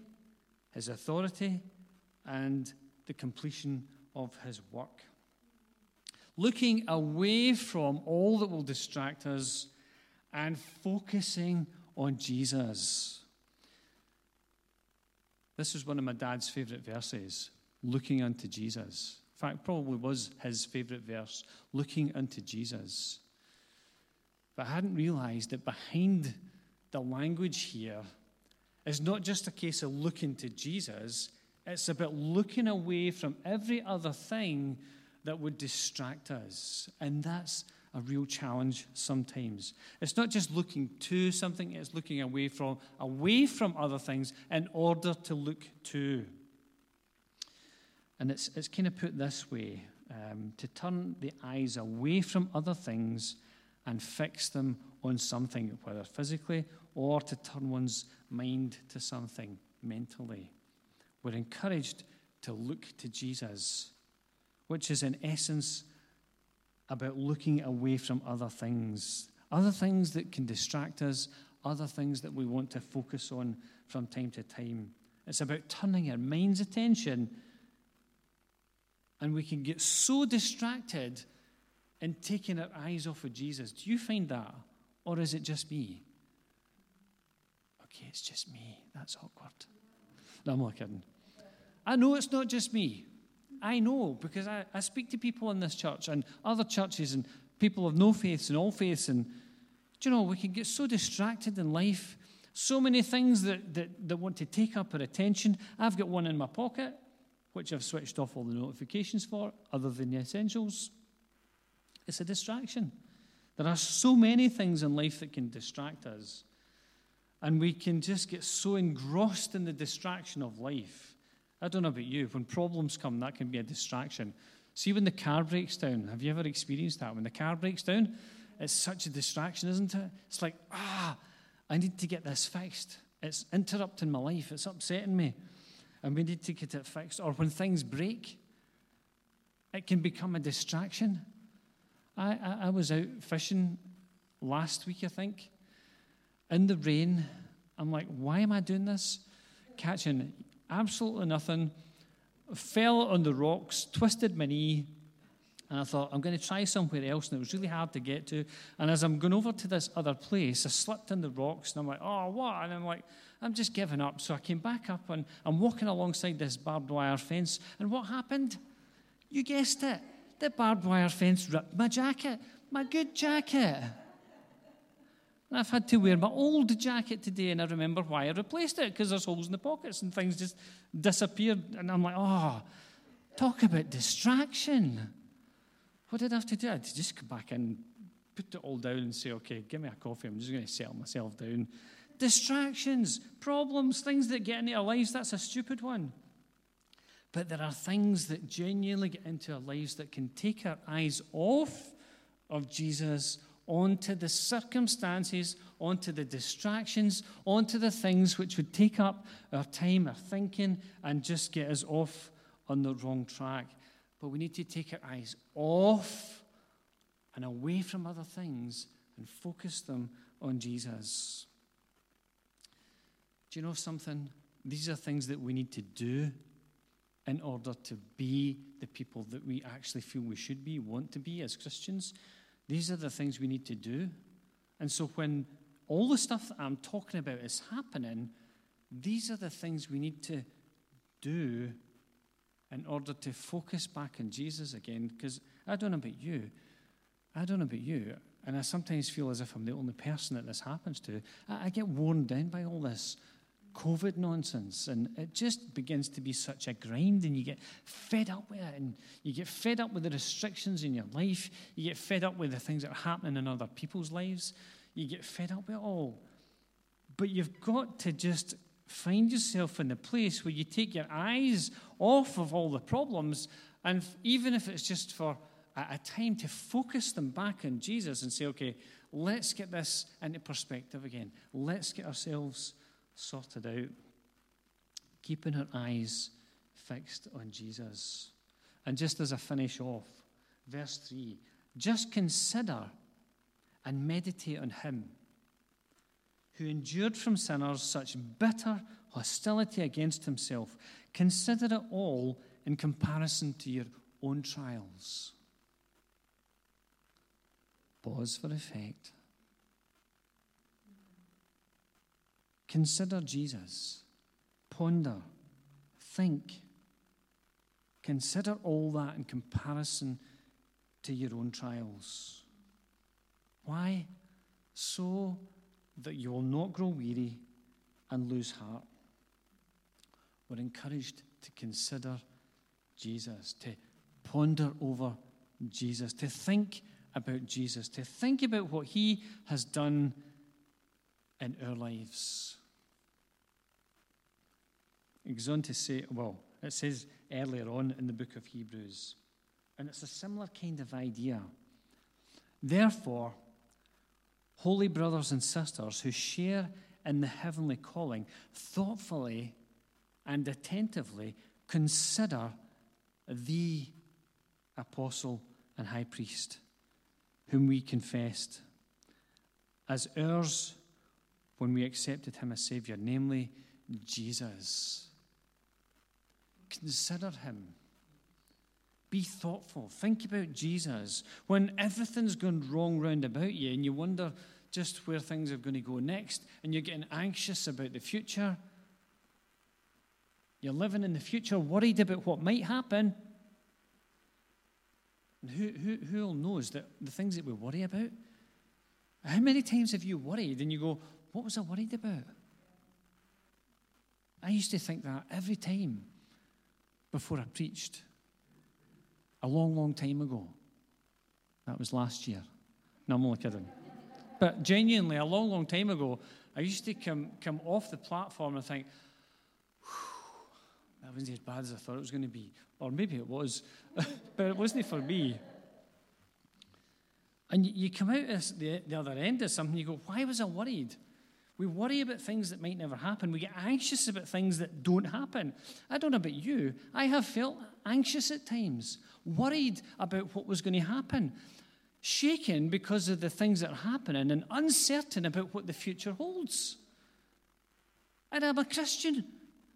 S1: his authority, and the completion of his work. Looking away from all that will distract us and focusing on Jesus. This was one of my dad's favourite verses, looking unto Jesus. In fact, probably was his favourite verse, looking unto Jesus. But I hadn't realised that behind the language here is not just a case of looking to Jesus, it's about looking away from every other thing that would distract us. And that's a real challenge sometimes. It's not just looking to something, it's looking away from away from other things in order to look to. And it's, it's kind of put this way um, to turn the eyes away from other things and fix them on something, whether physically or to turn one's mind to something mentally. We're encouraged to look to Jesus, which is in essence about looking away from other things, other things that can distract us, other things that we want to focus on from time to time. It's about turning our mind's attention, and we can get so distracted in taking our eyes off of Jesus. Do you find that? Or is it just me? Okay, it's just me. That's awkward. No, I'm not kidding. I know it's not just me. I know because I, I speak to people in this church and other churches and people of no faiths and all faiths. And, do you know, we can get so distracted in life, so many things that, that, that want to take up our attention. I've got one in my pocket, which I've switched off all the notifications for, other than the essentials. It's a distraction. There are so many things in life that can distract us. And we can just get so engrossed in the distraction of life. I don't know about you, when problems come, that can be a distraction. See, when the car breaks down, have you ever experienced that? When the car breaks down, it's such a distraction, isn't it? It's like, ah, I need to get this fixed. It's interrupting my life, it's upsetting me, and we need to get it fixed. Or when things break, it can become a distraction. I, I, I was out fishing last week, I think, in the rain. I'm like, why am I doing this? Catching absolutely nothing fell on the rocks, twisted my knee, and I thought, I'm going to try somewhere else. And it was really hard to get to. And as I'm going over to this other place, I slipped in the rocks, and I'm like, oh, what? And I'm like, I'm just giving up. So I came back up, and I'm walking alongside this barbed wire fence. And what happened? You guessed it. The barbed wire fence ripped my jacket, my good jacket. And I've had to wear my old jacket today, and I remember why I replaced it because there's holes in the pockets and things just disappeared. And I'm like, oh, talk about distraction. What did I have to do? I had to just come back and put it all down, and say, okay, give me a coffee. I'm just going to settle myself down. Distractions, problems, things that get into our lives, that's a stupid one. But there are things that genuinely get into our lives that can take our eyes off of Jesus onto the circumstances, onto the distractions, onto the things which would take up our time, our thinking, and just get us off on the wrong track. But we need to take our eyes off and away from other things and focus them on Jesus. Do you know something? These are things that we need to do in order to be the people that we actually feel we should be, want to be as Christians. These are the things we need to do. And so when all the stuff that I'm talking about is happening, these are the things we need to do in order to focus back on Jesus again. Because I don't know about you. I don't know about you. And I sometimes feel as if I'm the only person that this happens to. I, I get worn down by all this COVID nonsense. And it just begins to be such a grind, and you get fed up with it. And you get fed up with the restrictions in your life. You get fed up with the things that are happening in other people's lives. You get fed up with it all. But you've got to just find yourself in the place where you take your eyes off of all the problems, and even if it's just for a, a time to focus them back on Jesus and say, okay, let's get this into perspective again. Let's get ourselves sorted out, keeping our eyes fixed on Jesus. And just as I finish off, verse 3 just consider and meditate on him who endured from sinners such bitter hostility against himself. Consider it all in comparison to your own trials. Pause for effect. Consider Jesus. Ponder. Think. Consider all that in comparison to your own trials. Why? So that you will not grow weary and lose heart. We're encouraged to consider Jesus, to ponder over Jesus, to think about Jesus, to think about what he has done in our lives. It goes on to say, well, it says earlier on in the book of Hebrews, and it's a similar kind of idea. Therefore, holy brothers and sisters who share in the heavenly calling, thoughtfully and attentively consider the apostle and high priest whom we confessed as ours when we accepted him as Savior, namely Jesus. Consider him. Be thoughtful. Think about Jesus. When everything's gone wrong round about you and you wonder just where things are going to go next and you're getting anxious about the future, you're living in the future, worried about what might happen. And who, who, who all knows that the things that we worry about? How many times have you worried and you go, What was I worried about? I used to think that every time before I preached. A long, long time ago. That was last year. No, I'm only kidding. But genuinely, a long, long time ago, I used to come, come off the platform and think, that wasn't as bad as I thought it was going to be. Or maybe it was, but it wasn't for me. And you, come out the, the other end of something, you go, why was I worried? We worry about things that might never happen. We get anxious about things that don't happen. I don't know about you. I have felt anxious at times, worried about what was going to happen, shaken because of the things that are happening, and uncertain about what the future holds. And I'm a Christian.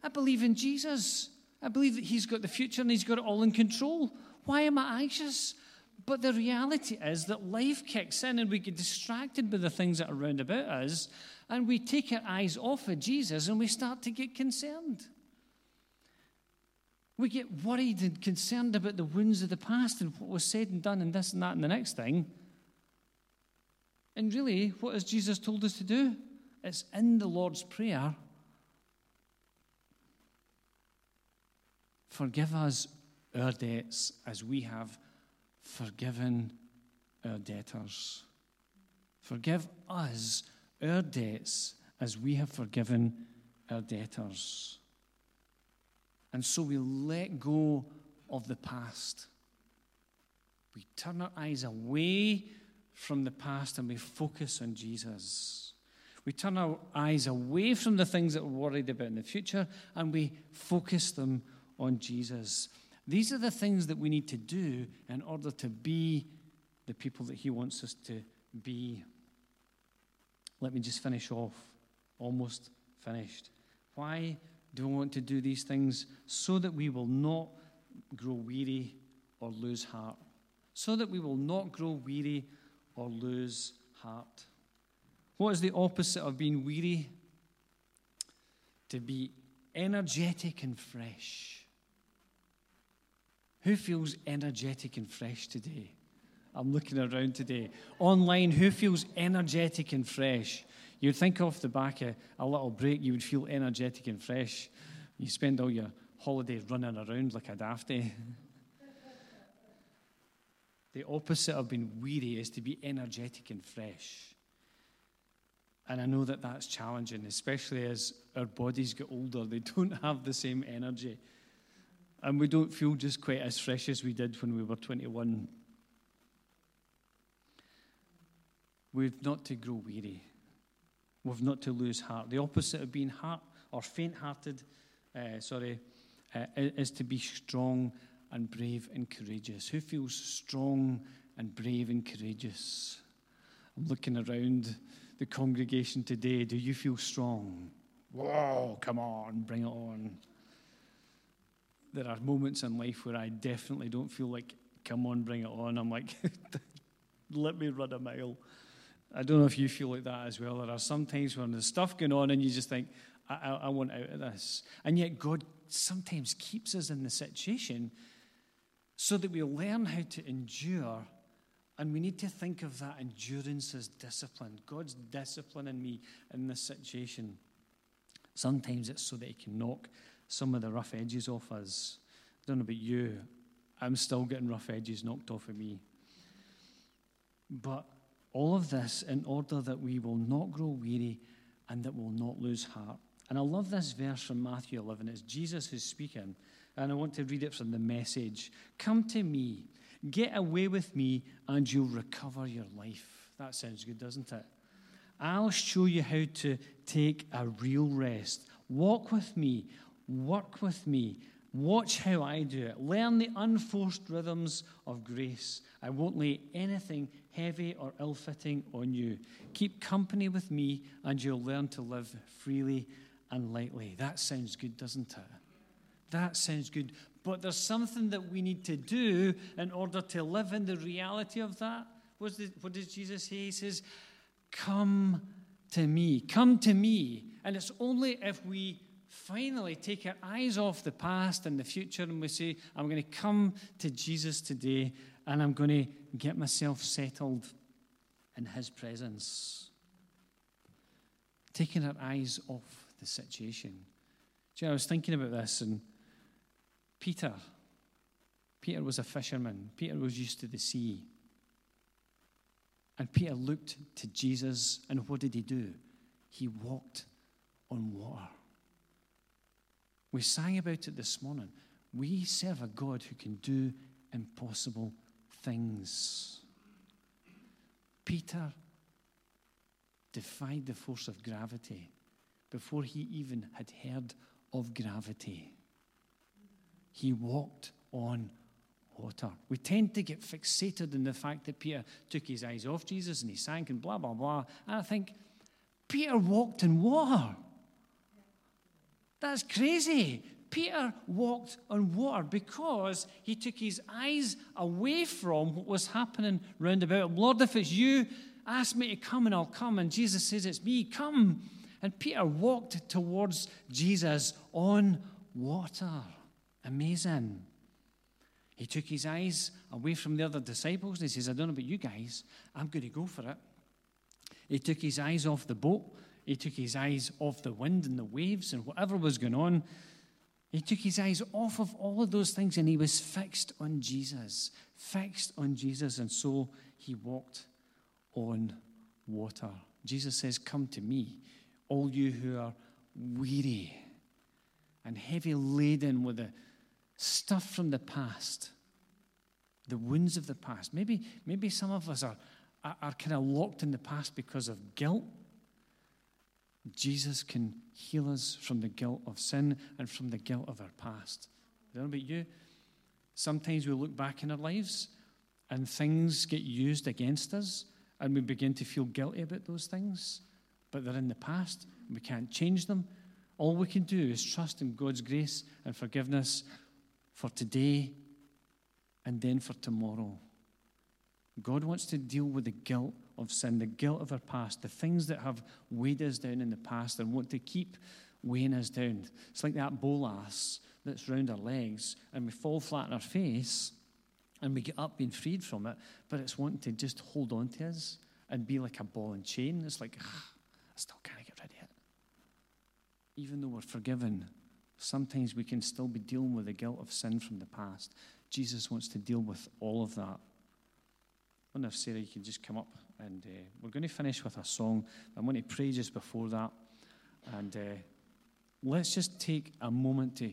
S1: I believe in Jesus. I believe that He's got the future and He's got it all in control. Why am I anxious? But the reality is that life kicks in and we get distracted by the things that are around about us and we take our eyes off of Jesus and we start to get concerned. We get worried and concerned about the wounds of the past and what was said and done and this and that and the next thing. And really, what has Jesus told us to do? It's in the Lord's Prayer Forgive us our debts as we have forgiven our debtors. Forgive us our debts as we have forgiven our debtors. And so we let go of the past. We turn our eyes away from the past and we focus on Jesus. We turn our eyes away from the things that we're worried about in the future and we focus them on Jesus. These are the things that we need to do in order to be the people that He wants us to be. Let me just finish off. Almost finished. Why do we want to do these things? So that we will not grow weary or lose heart. So that we will not grow weary or lose heart. What is the opposite of being weary? To be energetic and fresh. Who feels energetic and fresh today? I'm looking around today. Online, who feels energetic and fresh? You'd think off the back of a little break, you would feel energetic and fresh. You spend all your holidays running around like a dafty. the opposite of being weary is to be energetic and fresh. And I know that that's challenging, especially as our bodies get older. They don't have the same energy and we don't feel just quite as fresh as we did when we were 21. We've not to grow weary. We've not to lose heart. The opposite of being heart or faint-hearted, uh, sorry, uh, is to be strong and brave and courageous. Who feels strong and brave and courageous? I'm looking around the congregation today. Do you feel strong? Whoa, come on, bring it on there are moments in life where I definitely don't feel like, come on, bring it on. I'm like, let me run a mile. I don't know if you feel like that as well. There are some times when there's stuff going on and you just think, I, I, I want out of this. And yet, God sometimes keeps us in the situation so that we learn how to endure. And we need to think of that endurance as discipline. God's disciplining me in this situation. Sometimes it's so that He can knock some of the rough edges off us. I don't know about you, I'm still getting rough edges knocked off of me. But all of this in order that we will not grow weary and that we'll not lose heart. And I love this verse from Matthew 11. It's Jesus who's speaking, and I want to read it from the message Come to me, get away with me, and you'll recover your life. That sounds good, doesn't it? I'll show you how to take a real rest. Walk with me, Work with me. Watch how I do it. Learn the unforced rhythms of grace. I won't lay anything heavy or ill fitting on you. Keep company with me, and you'll learn to live freely and lightly. That sounds good, doesn't it? That sounds good. But there's something that we need to do in order to live in the reality of that. What does Jesus say? He says, Come to me. Come to me. And it's only if we finally take our eyes off the past and the future and we say, I'm going to come to Jesus today and I'm going to get myself settled in His presence. Taking our eyes off the situation. Do you know, I was thinking about this, and Peter, Peter was a fisherman. Peter was used to the sea. And Peter looked to Jesus, and what did he do? He walked on water. We sang about it this morning. We serve a God who can do impossible things. Peter defied the force of gravity before he even had heard of gravity. He walked on water. We tend to get fixated in the fact that Peter took his eyes off Jesus and he sank and blah, blah, blah. And I think, Peter walked in water. That's crazy. Peter walked on water because he took his eyes away from what was happening round about him. Lord, if it's you, ask me to come and I'll come. And Jesus says, It's me, come. And Peter walked towards Jesus on water. Amazing. He took his eyes away from the other disciples and he says, I don't know about you guys, I'm going to go for it. He took his eyes off the boat, he took his eyes off the wind and the waves and whatever was going on. He took his eyes off of all of those things and he was fixed on Jesus, fixed on Jesus, and so he walked on water. Jesus says, Come to me, all you who are weary and heavy laden with the stuff from the past, the wounds of the past. Maybe, maybe some of us are, are, are kind of locked in the past because of guilt. Jesus can heal us from the guilt of sin and from the guilt of our past. I don't know about you. Sometimes we look back in our lives and things get used against us and we begin to feel guilty about those things, but they're in the past and we can't change them. All we can do is trust in God's grace and forgiveness for today and then for tomorrow. God wants to deal with the guilt of sin, the guilt of our past, the things that have weighed us down in the past and want to keep weighing us down. It's like that bolas that's round our legs and we fall flat on our face and we get up being freed from it, but it's wanting to just hold on to us and be like a ball and chain. It's like, ah, I still can't get rid of it. Even though we're forgiven, sometimes we can still be dealing with the guilt of sin from the past. Jesus wants to deal with all of that. I wonder if Sarah, you can just come up and uh, we're going to finish with a song. I'm going to pray just before that. And uh, let's just take a moment to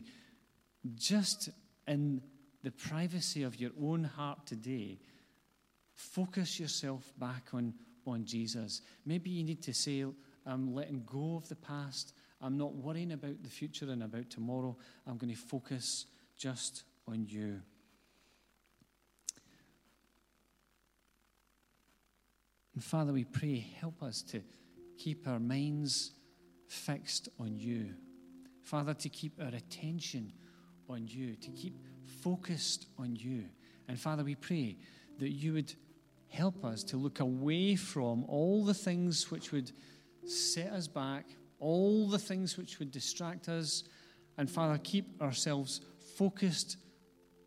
S1: just in the privacy of your own heart today, focus yourself back on, on Jesus. Maybe you need to say, I'm letting go of the past. I'm not worrying about the future and about tomorrow. I'm going to focus just on you. And Father, we pray, help us to keep our minds fixed on you. Father, to keep our attention on you, to keep focused on you. And Father, we pray that you would help us to look away from all the things which would set us back, all the things which would distract us, and Father, keep ourselves focused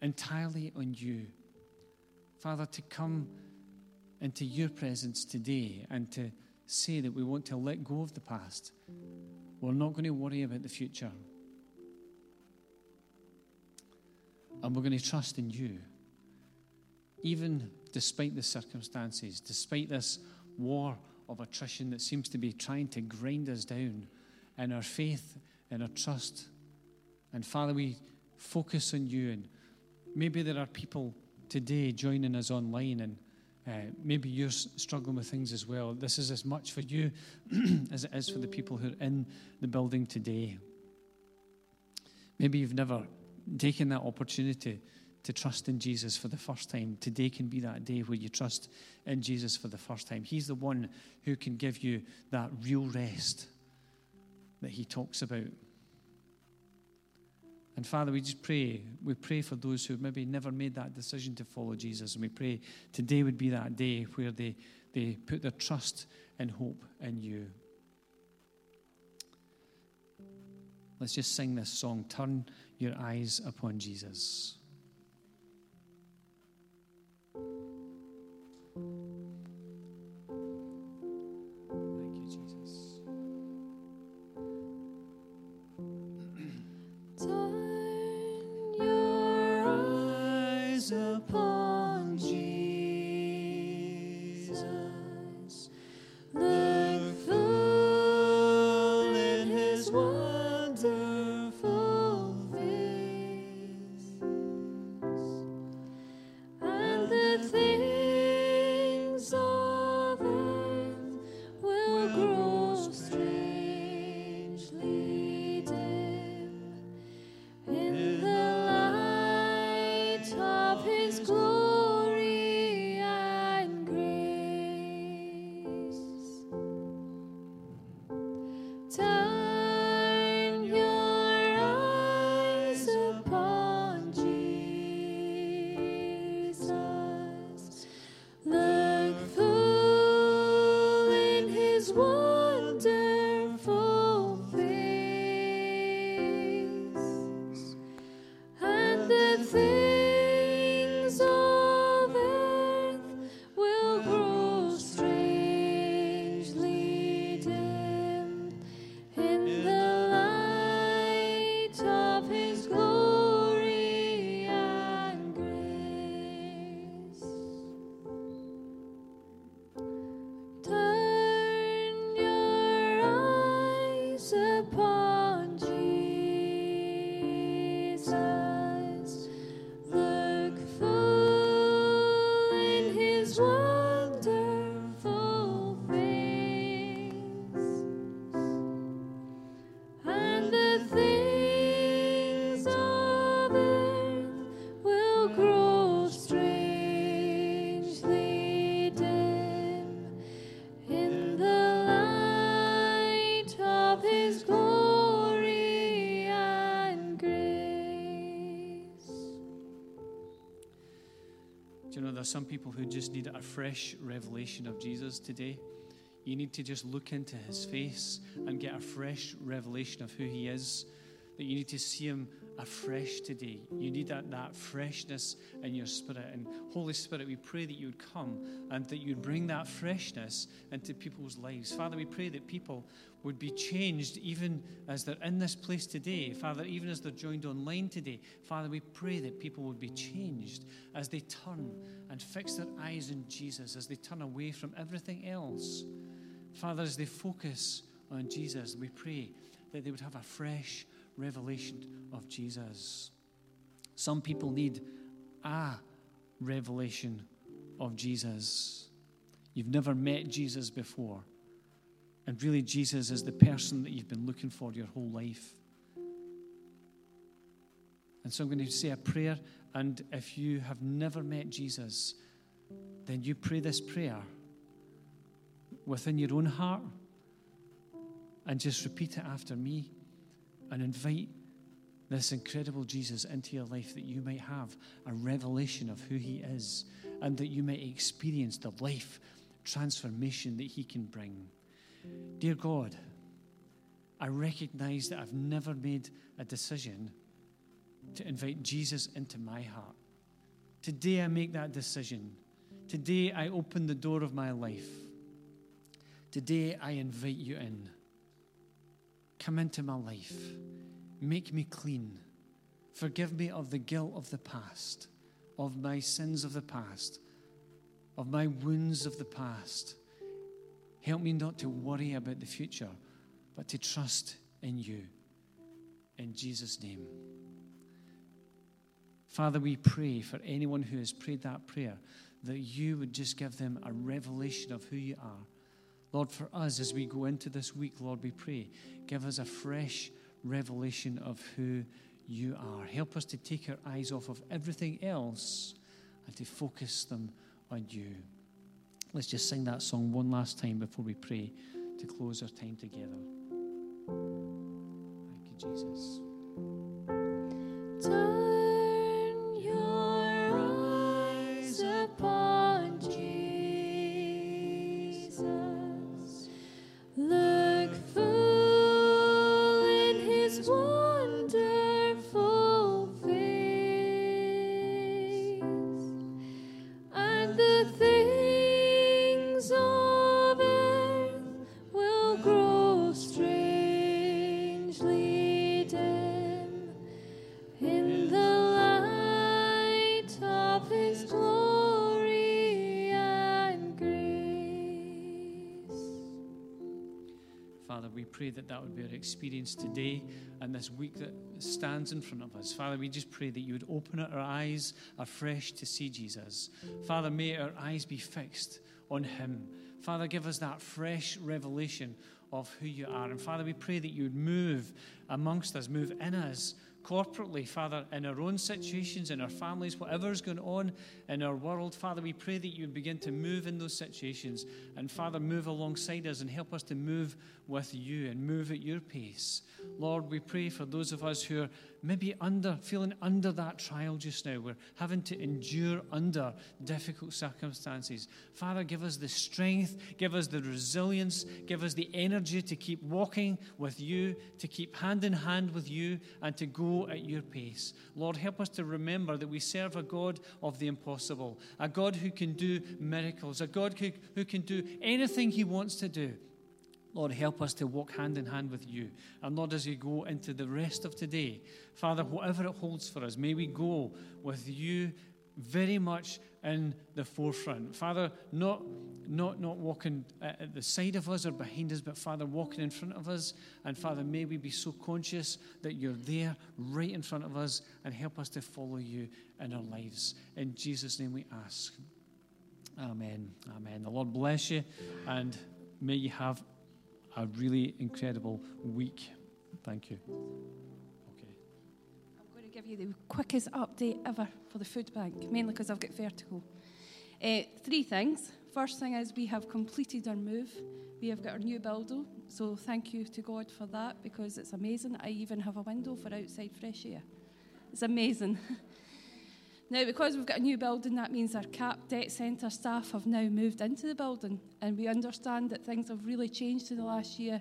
S1: entirely on you. Father, to come into your presence today and to say that we want to let go of the past. We're not going to worry about the future. And we're going to trust in you. Even despite the circumstances, despite this war of attrition that seems to be trying to grind us down in our faith and our trust. And Father, we focus on you. And maybe there are people today joining us online and uh, maybe you're struggling with things as well. This is as much for you as it is for the people who are in the building today. Maybe you've never taken that opportunity to trust in Jesus for the first time. Today can be that day where you trust in Jesus for the first time. He's the one who can give you that real rest that he talks about. And Father, we just pray. We pray for those who maybe never made that decision to follow Jesus. And we pray today would be that day where they, they put their trust and hope in you. Let's just sing this song Turn Your Eyes Upon Jesus. There some people who just need a fresh revelation of Jesus today. You need to just look into his face and get a fresh revelation of who he is. That you need to see him afresh today. You need that, that freshness in your spirit. And Holy Spirit, we pray that you would come and that you'd bring that freshness into people's lives. Father, we pray that people would be changed even as they're in this place today. Father, even as they're joined online today. Father, we pray that people would be changed as they turn and fix their eyes on Jesus, as they turn away from everything else. Father, as they focus on Jesus, we pray that they would have a fresh revelation of Jesus. Some people need a revelation of Jesus. You've never met Jesus before. And really, Jesus is the person that you've been looking for your whole life. And so I'm going to say a prayer. And if you have never met Jesus, then you pray this prayer within your own heart and just repeat it after me and invite this incredible Jesus into your life that you might have a revelation of who he is and that you might experience the life transformation that he can bring. Dear God, I recognize that I've never made a decision to invite Jesus into my heart. Today I make that decision. Today I open the door of my life. Today I invite you in. Come into my life. Make me clean. Forgive me of the guilt of the past, of my sins of the past, of my wounds of the past. Help me not to worry about the future, but to trust in you. In Jesus' name. Father, we pray for anyone who has prayed that prayer that you would just give them a revelation of who you are. Lord, for us as we go into this week, Lord, we pray, give us a fresh revelation of who you are. Help us to take our eyes off of everything else and to focus them on you. Let's just sing that song one last time before we pray to close our time together. Thank you, Jesus. Pray that that would be our experience today and this week that stands in front of us. Father, we just pray that you would open our eyes afresh to see Jesus. Father, may our eyes be fixed on Him. Father, give us that fresh revelation of who you are. And Father, we pray that you would move amongst us, move in us corporately, Father, in our own situations, in our families, whatever's going on in our world. Father, we pray that you begin to move in those situations. And Father, move alongside us and help us to move with you and move at your pace. Lord, we pray for those of us who are maybe under, feeling under that trial just now. We're having to endure under difficult circumstances. Father, give us the strength, give us the resilience, give us the energy to keep walking with you, to keep hand in hand with you, and to go at your pace. Lord, help us to remember that we serve a God of the impossible, a God who can do miracles, a God who, who can do anything he wants to do. Lord, help us to walk hand in hand with you. And Lord, as we go into the rest of today, Father, whatever it holds for us, may we go with you very much in the forefront. Father, not, not, not walking uh, at the side of us or behind us, but Father, walking in front of us. And Father, may we be so conscious that you're there right in front of us and help us to follow you in our lives. In Jesus' name we ask. Amen. Amen. The Lord bless you and may you have a really incredible week. Thank you.
S2: Give you the quickest update ever for the food bank, mainly because I've got vertigo. Uh, three things. First thing is we have completed our move. We have got our new building, so thank you to God for that because it's amazing. I even have a window for outside fresh air. It's amazing. Now, because we've got a new building, that means our CAP debt centre staff have now moved into the building, and we understand that things have really changed in the last year.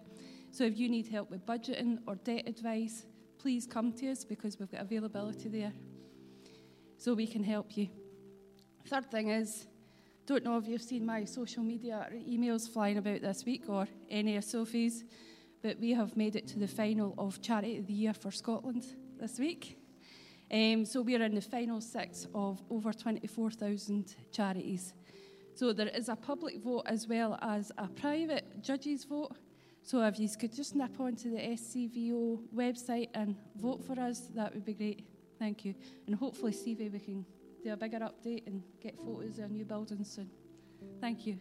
S2: So, if you need help with budgeting or debt advice, please come to us because we've got availability there so we can help you. Third thing is, don't know if you've seen my social media or emails flying about this week or any of Sophie's, but we have made it to the final of Charity of the Year for Scotland this week. Um, so we're in the final six of over 24,000 charities. So there is a public vote as well as a private judges vote. So if you could just nip onto the SCVO website and vote for us, that would be great. Thank you. And hopefully, Stevie, we can do a bigger update and get photos of our new buildings soon. Thank you.